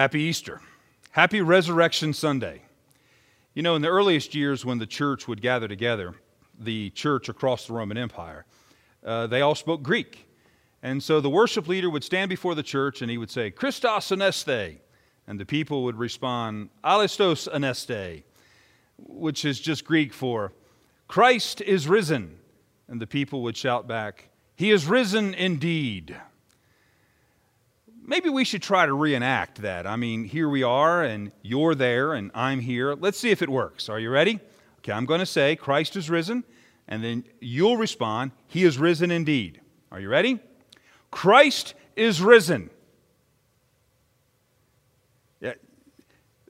Happy Easter. Happy Resurrection Sunday. You know, in the earliest years when the church would gather together, the church across the Roman Empire, uh, they all spoke Greek. And so the worship leader would stand before the church and he would say, Christos aneste. And the people would respond, Alithos aneste, which is just Greek for Christ is risen. And the people would shout back, He is risen indeed maybe we should try to reenact that. I mean, here we are, and you're there, and I'm here. Let's see if it works. Are you ready? Okay, I'm going to say, Christ is risen, and then you'll respond, He is risen indeed. Are you ready? Christ is risen. Yeah,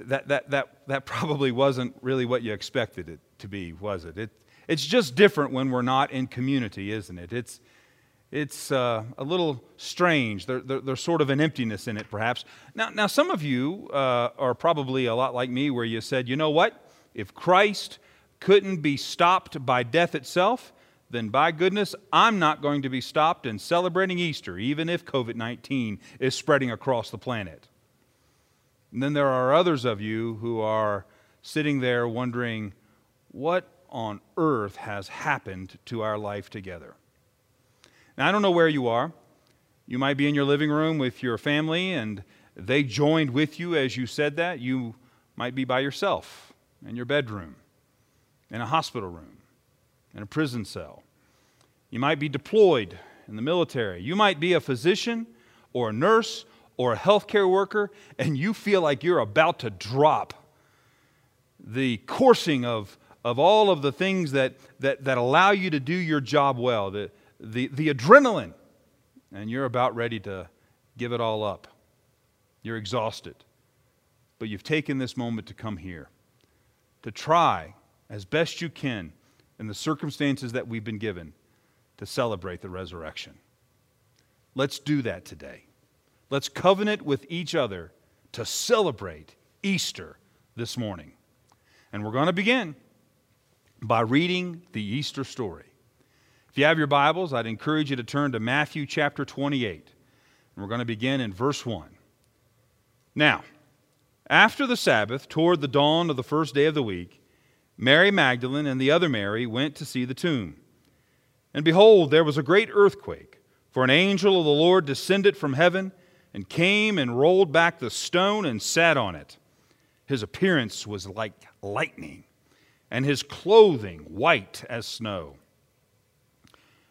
that, that, that, that probably wasn't really what you expected it to be, was it? it it's just different when we're not in community, isn't it? It's, it's uh, a little strange. There, there, there's sort of an emptiness in it, perhaps. Now, now some of you uh, are probably a lot like me, where you said, you know what? If Christ couldn't be stopped by death itself, then by goodness, I'm not going to be stopped in celebrating Easter, even if COVID 19 is spreading across the planet. And then there are others of you who are sitting there wondering, what on earth has happened to our life together? Now, I don't know where you are. You might be in your living room with your family and they joined with you as you said that. You might be by yourself in your bedroom, in a hospital room, in a prison cell. You might be deployed in the military. You might be a physician or a nurse or a healthcare worker, and you feel like you're about to drop the coursing of, of all of the things that, that, that allow you to do your job well, the, the, the adrenaline, and you're about ready to give it all up. You're exhausted. But you've taken this moment to come here, to try as best you can in the circumstances that we've been given to celebrate the resurrection. Let's do that today. Let's covenant with each other to celebrate Easter this morning. And we're going to begin by reading the Easter story. If you have your Bibles, I'd encourage you to turn to Matthew chapter 28. And we're going to begin in verse 1. Now, after the Sabbath, toward the dawn of the first day of the week, Mary Magdalene and the other Mary went to see the tomb. And behold, there was a great earthquake, for an angel of the Lord descended from heaven and came and rolled back the stone and sat on it. His appearance was like lightning, and his clothing white as snow.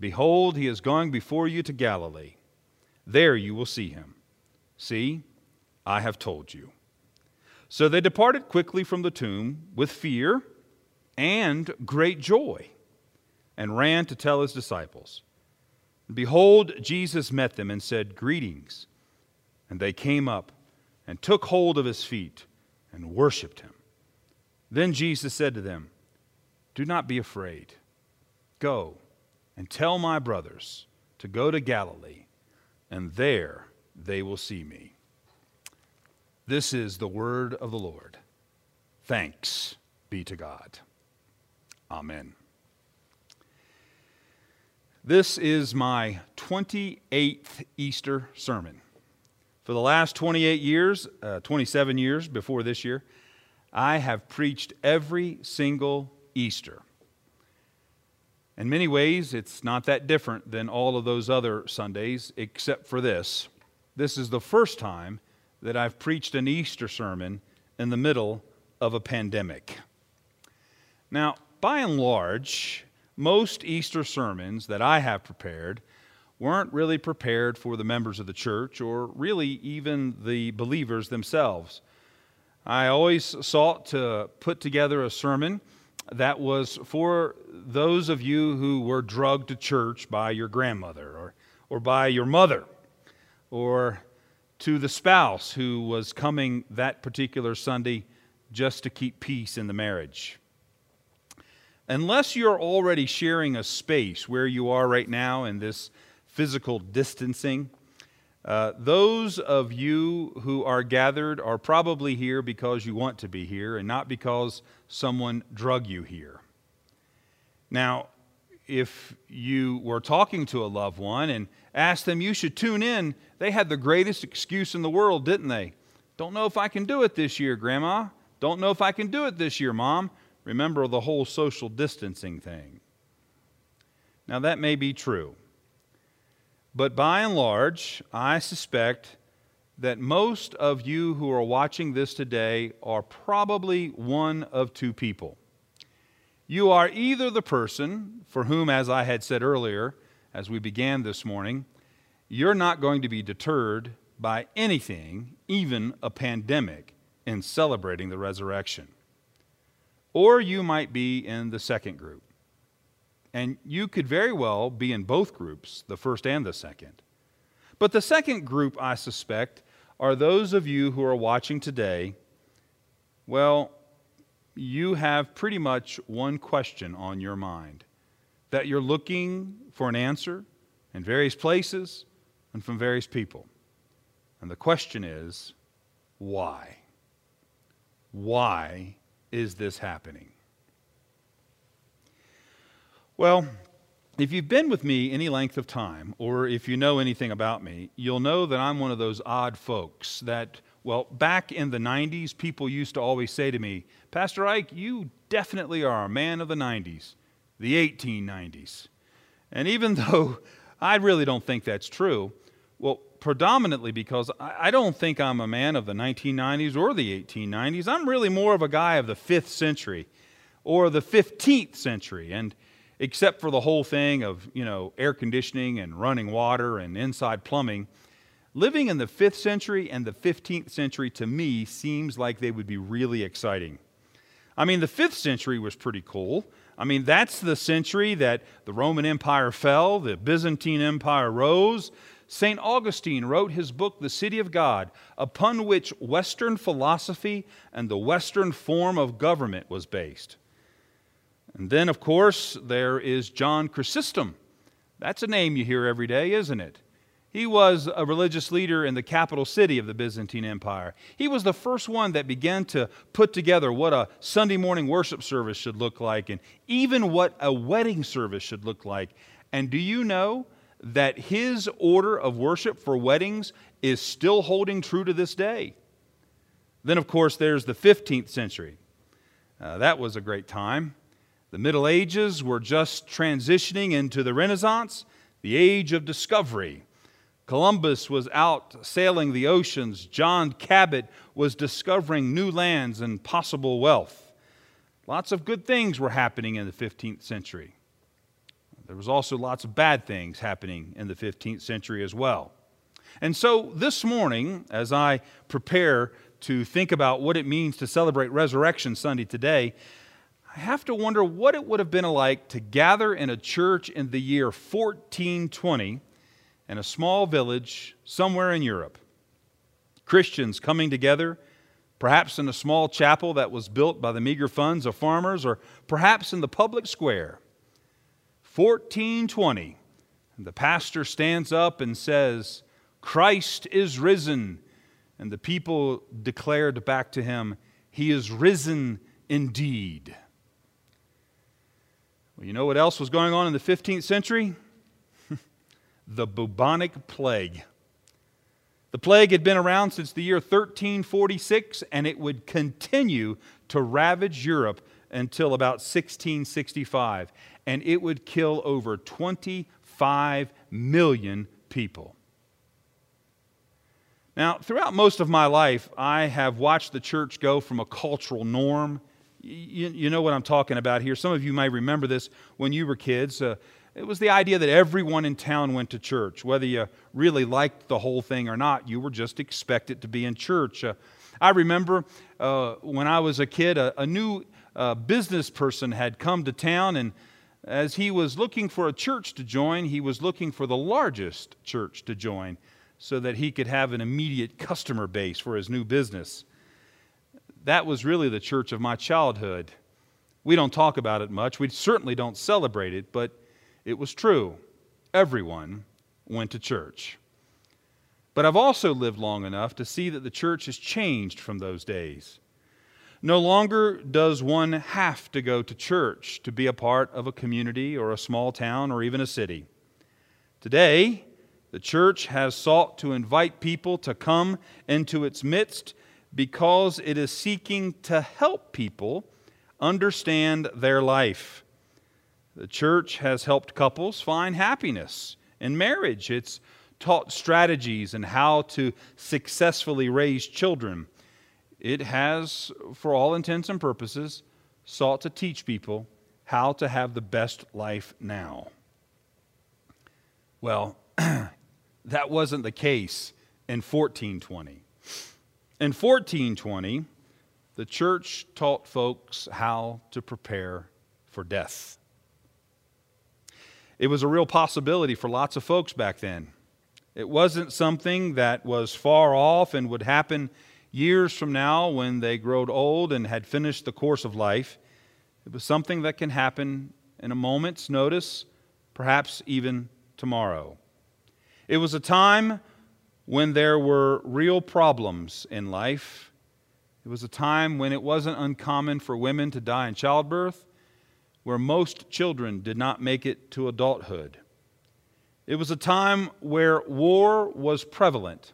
Behold, he is going before you to Galilee. There you will see him. See, I have told you. So they departed quickly from the tomb with fear and great joy and ran to tell his disciples. Behold, Jesus met them and said, Greetings. And they came up and took hold of his feet and worshiped him. Then Jesus said to them, Do not be afraid. Go and tell my brothers to go to Galilee, and there they will see me. This is the word of the Lord. Thanks be to God. Amen. This is my 28th Easter sermon. For the last 28 years, uh, 27 years before this year, I have preached every single Easter. In many ways, it's not that different than all of those other Sundays, except for this. This is the first time that I've preached an Easter sermon in the middle of a pandemic. Now, by and large, most Easter sermons that I have prepared weren't really prepared for the members of the church or really even the believers themselves. I always sought to put together a sermon that was for those of you who were drugged to church by your grandmother or, or by your mother or to the spouse who was coming that particular Sunday just to keep peace in the marriage. Unless you're already sharing a space where you are right now in this physical distancing, uh, those of you who are gathered are probably here because you want to be here and not because someone drug you here. Now, if you were talking to a loved one and asked them you should tune in, they had the greatest excuse in the world, didn't they? Don't know if I can do it this year, Grandma. Don't know if I can do it this year, Mom. Remember the whole social distancing thing. Now, that may be true. But by and large, I suspect that most of you who are watching this today are probably one of two people. You are either the person for whom, as I had said earlier, as we began this morning, you're not going to be deterred by anything, even a pandemic, in celebrating the resurrection. Or you might be in the second group. And you could very well be in both groups, the first and the second. But the second group, I suspect, are those of you who are watching today. Well, you have pretty much one question on your mind that you're looking for an answer in various places and from various people. And the question is why? Why is this happening? Well, if you've been with me any length of time, or if you know anything about me, you'll know that I'm one of those odd folks that, well, back in the 90s, people used to always say to me, Pastor Ike, you definitely are a man of the 90s, the 1890s. And even though I really don't think that's true, well, predominantly because I don't think I'm a man of the 1990s or the 1890s. I'm really more of a guy of the 5th century or the 15th century. And except for the whole thing of, you know, air conditioning and running water and inside plumbing, living in the 5th century and the 15th century to me seems like they would be really exciting. I mean, the 5th century was pretty cool. I mean, that's the century that the Roman Empire fell, the Byzantine Empire rose. St. Augustine wrote his book, The City of God, upon which Western philosophy and the Western form of government was based. And then, of course, there is John Chrysostom. That's a name you hear every day, isn't it? He was a religious leader in the capital city of the Byzantine Empire. He was the first one that began to put together what a Sunday morning worship service should look like and even what a wedding service should look like. And do you know that his order of worship for weddings is still holding true to this day? Then, of course, there's the 15th century. Uh, that was a great time. The Middle Ages were just transitioning into the Renaissance, the age of discovery. Columbus was out sailing the oceans. John Cabot was discovering new lands and possible wealth. Lots of good things were happening in the 15th century. There was also lots of bad things happening in the 15th century as well. And so this morning, as I prepare to think about what it means to celebrate Resurrection Sunday today, I have to wonder what it would have been like to gather in a church in the year 1420 in a small village somewhere in Europe. Christians coming together, perhaps in a small chapel that was built by the meager funds of farmers, or perhaps in the public square. 1420, and the pastor stands up and says, Christ is risen. And the people declared back to him, He is risen indeed. Well, you know what else was going on in the 15th century? the bubonic plague. The plague had been around since the year 1346, and it would continue to ravage Europe until about 1665. And it would kill over 25 million people. Now, throughout most of my life, I have watched the church go from a cultural norm you, you, know what I'm talking about here. Some of you may remember this when you were kids. Uh, it was the idea that everyone in town went to church. Whether you really liked the whole thing or not, you were just expected to be in church. Uh, I remember uh, when I was a kid, a, a new uh, business person had come to town, and as he was looking for a church to join, he was looking for the largest church to join. so that he could have an immediate customer base for his new business. That was really the church of my childhood. We don't talk about it much. We certainly don't celebrate it, but it was true. Everyone went to church. But I've also lived long enough to see that the church has changed from those days. No longer does one have to go to church to be a part of a community or a small town or even a city. Today, the church has sought to invite people to come into its midst because it is seeking to help people understand their life. The church has helped couples find happiness in marriage. It's taught strategies and how to successfully raise children. It has, for all intents and purposes, sought to teach people how to have the best life now. Well, that wasn't the case in 1420. In 1420, the church taught folks how to prepare for death. It was a real possibility for lots of folks back then. It wasn't something that was far off and would happen years from now when they growed old and had finished the course of life. It was something that can happen in a moment's notice, perhaps even tomorrow. It was a time when there were real problems in life. It was a time when it wasn't uncommon for women to die in childbirth where most children did not make it to adulthood. It was a time where war was prevalent,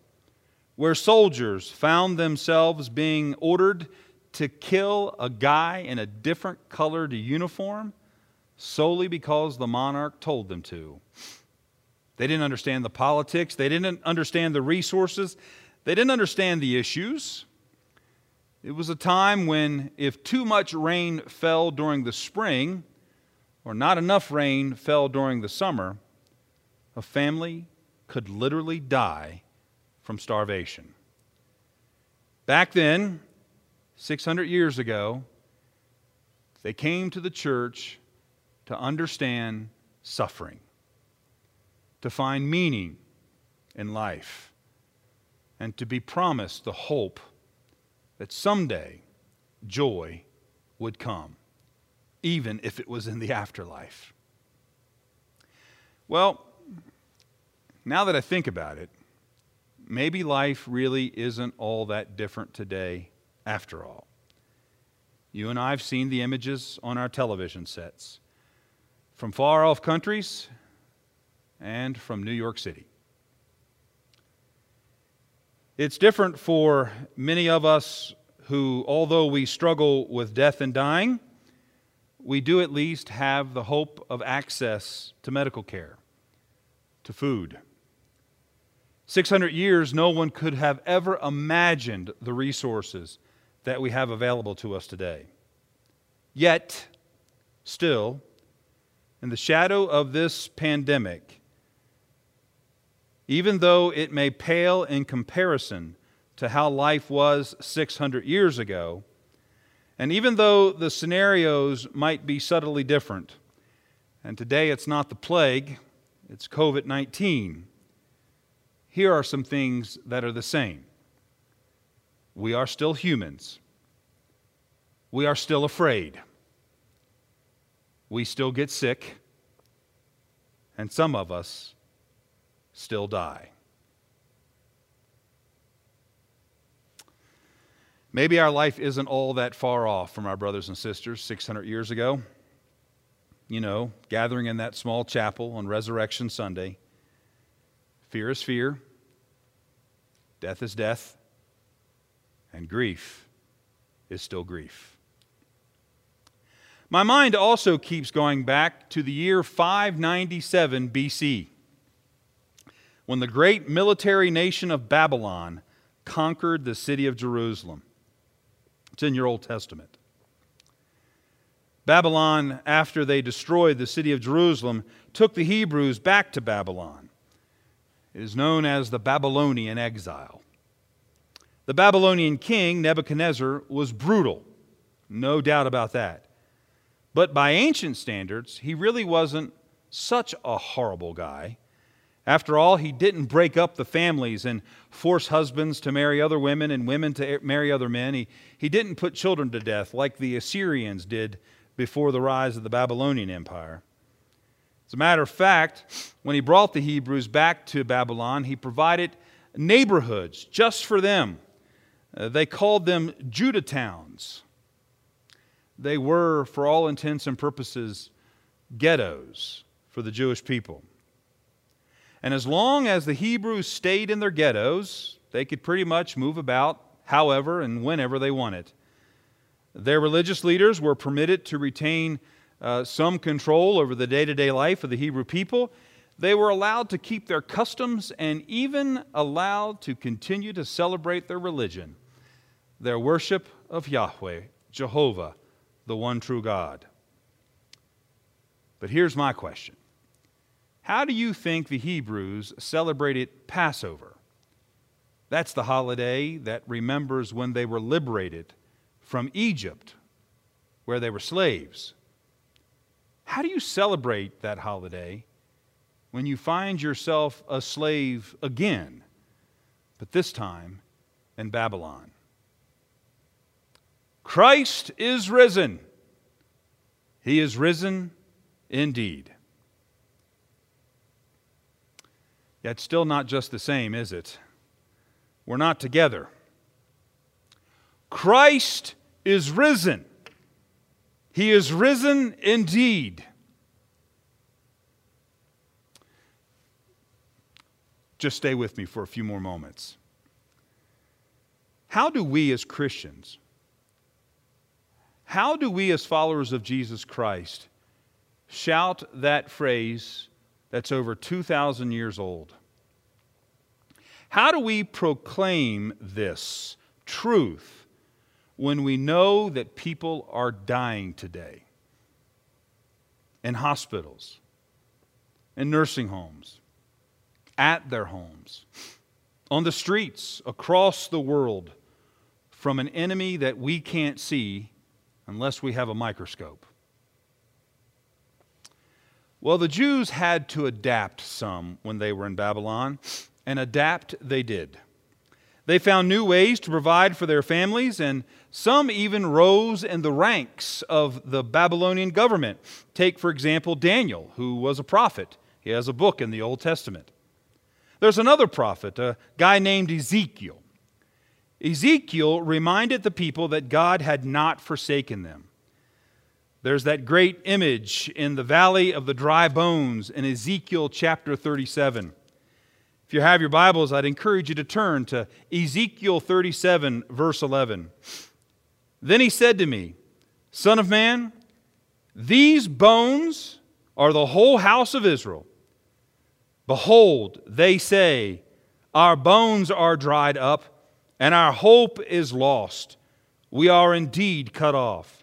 where soldiers found themselves being ordered to kill a guy in a different colored uniform solely because the monarch told them to. They didn't understand the politics, they didn't understand the resources, they didn't understand the issues. It was a time when, if too much rain fell during the spring, or not enough rain fell during the summer, a family could literally die from starvation. Back then, 600 years ago, they came to the church to understand suffering, to find meaning in life, and to be promised the hope that someday joy would come, even if it was in the afterlife. Well, now that I think about it, maybe life really isn't all that different today after all. You and I have seen the images on our television sets from far off countries and from New York City. It's different for many of us who, although we struggle with death and dying, we do at least have the hope of access to medical care, to food. 600 years, no one could have ever imagined the resources that we have available to us today. Yet, still, in the shadow of this pandemic, even though it may pale in comparison to how life was 600 years ago, and even though the scenarios might be subtly different, and today it's not the plague, it's COVID 19, here are some things that are the same. We are still humans. We are still afraid. We still get sick. And some of us still die. Maybe our life isn't all that far off from our brothers and sisters 600 years ago. You know, gathering in that small chapel on Resurrection Sunday. Fear is fear, death is death, and grief is still grief. My mind also keeps going back to the year 597 BC when the great military nation of Babylon conquered the city of Jerusalem. It's in your Old Testament. Babylon, after they destroyed the city of Jerusalem, took the Hebrews back to Babylon. It is known as the Babylonian exile. The Babylonian king, Nebuchadnezzar, was brutal, no doubt about that. But by ancient standards, he really wasn't such a horrible guy After all, he didn't break up the families and force husbands to marry other women and women to marry other men. He, he didn't put children to death like the Assyrians did before the rise of the Babylonian Empire. As a matter of fact, when he brought the Hebrews back to Babylon, he provided neighborhoods just for them. Uh, they called them Judah towns. They were, for all intents and purposes, ghettos for the Jewish people. And as long as the Hebrews stayed in their ghettos, they could pretty much move about however and whenever they wanted. Their religious leaders were permitted to retain uh, some control over the day to day life of the Hebrew people. They were allowed to keep their customs and even allowed to continue to celebrate their religion, their worship of Yahweh, Jehovah, the one true God. But here's my question How do you think the Hebrews celebrated Passover? That's the holiday that remembers when they were liberated from Egypt, where they were slaves. How do you celebrate that holiday when you find yourself a slave again, but this time in Babylon? Christ is risen. He is risen indeed. Yet, still not just the same, is it? We're not together. Christ is risen. He is risen indeed. Just stay with me for a few more moments. How do we as Christians, how do we as followers of Jesus Christ shout that phrase that's over 2,000 years old? How do we proclaim this truth when we know that people are dying today in hospitals, in nursing homes, at their homes, on the streets across the world from an enemy that we can't see unless we have a microscope. Well, the Jews had to adapt some when they were in Babylon, and adapt they did. They found new ways to provide for their families, and some even rose in the ranks of the Babylonian government. Take, for example, Daniel, who was a prophet. He has a book in the Old Testament. There's another prophet, a guy named Ezekiel. Ezekiel reminded the people that God had not forsaken them. There's that great image in the valley of the dry bones in Ezekiel chapter 37. If you have your Bibles, I'd encourage you to turn to Ezekiel 37, verse 11. Then he said to me, Son of man, these bones are the whole house of Israel. Behold, they say, Our bones are dried up, and our hope is lost. We are indeed cut off.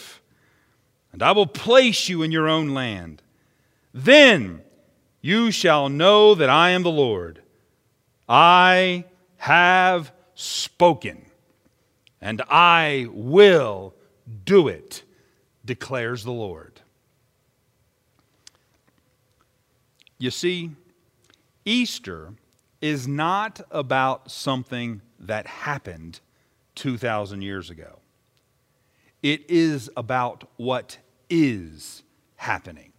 And I will place you in your own land. Then you shall know that I am the Lord. I have spoken, and I will do it, declares the Lord. You see, Easter is not about something that happened 2,000 years ago. It is about what is happening.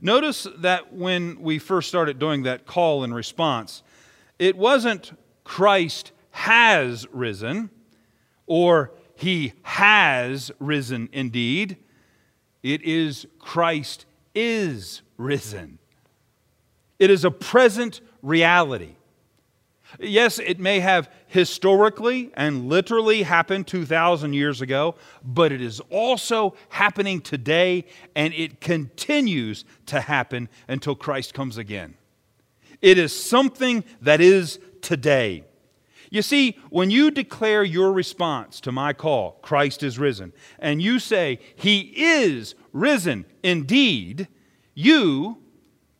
Notice that when we first started doing that call and response, it wasn't Christ has risen or he has risen indeed. It is Christ is risen. It is a present reality. Yes, it may have historically and literally happened 2,000 years ago, but it is also happening today and it continues to happen until Christ comes again. It is something that is today. You see, when you declare your response to my call, Christ is risen, and you say, He is risen indeed, you,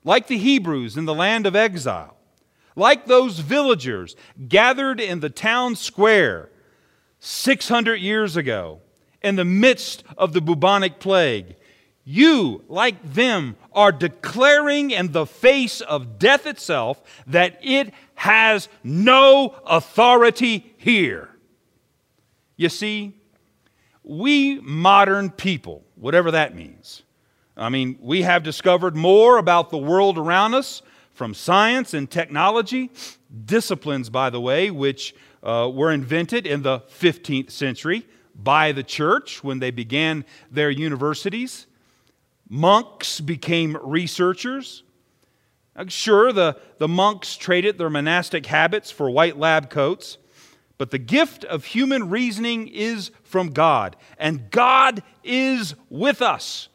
like the Hebrews in the land of exile, like those villagers gathered in the town square 600 years ago in the midst of the bubonic plague, you, like them, are declaring in the face of death itself that it has no authority here. You see, we modern people, whatever that means, I mean, we have discovered more about the world around us from science and technology, disciplines, by the way, which uh, were invented in the 15th century by the church when they began their universities. Monks became researchers. Sure, the, the monks traded their monastic habits for white lab coats, but the gift of human reasoning is from God, and God is with us,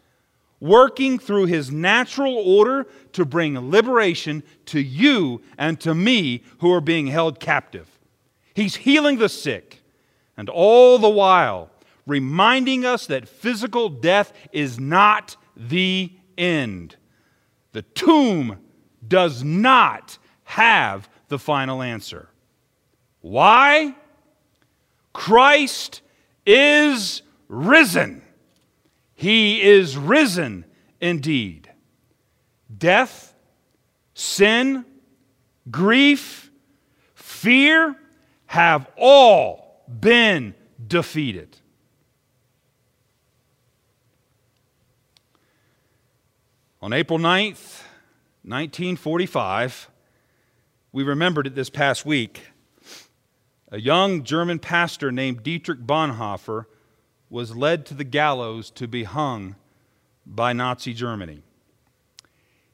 working through his natural order to bring liberation to you and to me who are being held captive. He's healing the sick, and all the while reminding us that physical death is not the end. The tomb does not have the final answer. Why? Christ is risen. He is risen indeed. Death, sin, grief, fear have all been defeated. On April 9th, 1945, we remembered it this past week. A young German pastor named Dietrich Bonhoeffer was led to the gallows to be hung by Nazi Germany.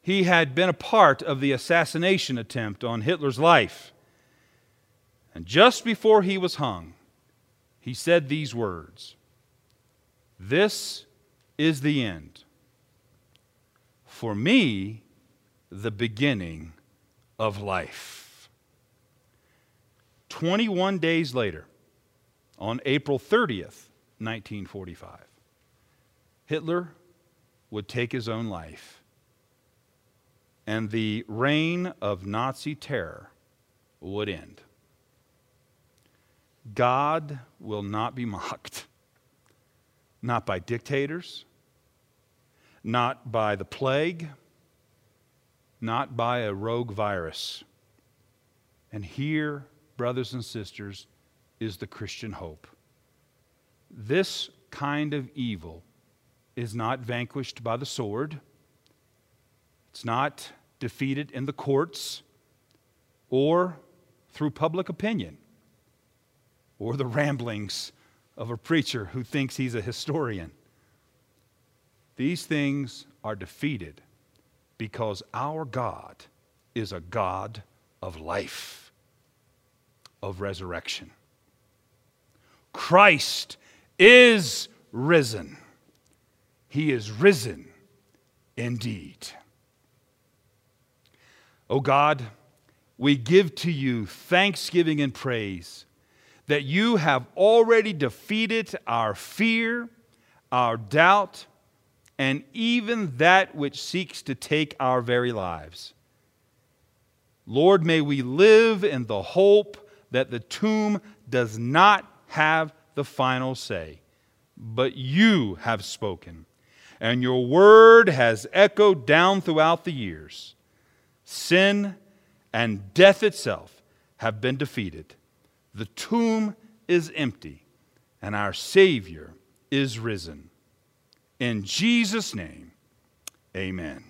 He had been a part of the assassination attempt on Hitler's life. And just before he was hung, he said these words This is the end. For me, the beginning of life. 21 days later, on April 30th, 1945, Hitler would take his own life, and the reign of Nazi terror would end. God will not be mocked, not by dictators not by the plague, not by a rogue virus. And here, brothers and sisters, is the Christian hope. This kind of evil is not vanquished by the sword, it's not defeated in the courts or through public opinion or the ramblings of a preacher who thinks he's a historian. These things are defeated because our God is a God of life, of resurrection. Christ is risen. He is risen indeed. O oh God, we give to you thanksgiving and praise that you have already defeated our fear, our doubt, and even that which seeks to take our very lives. Lord, may we live in the hope that the tomb does not have the final say, but you have spoken, and your word has echoed down throughout the years. Sin and death itself have been defeated. The tomb is empty, and our Savior is risen. In Jesus' name, amen.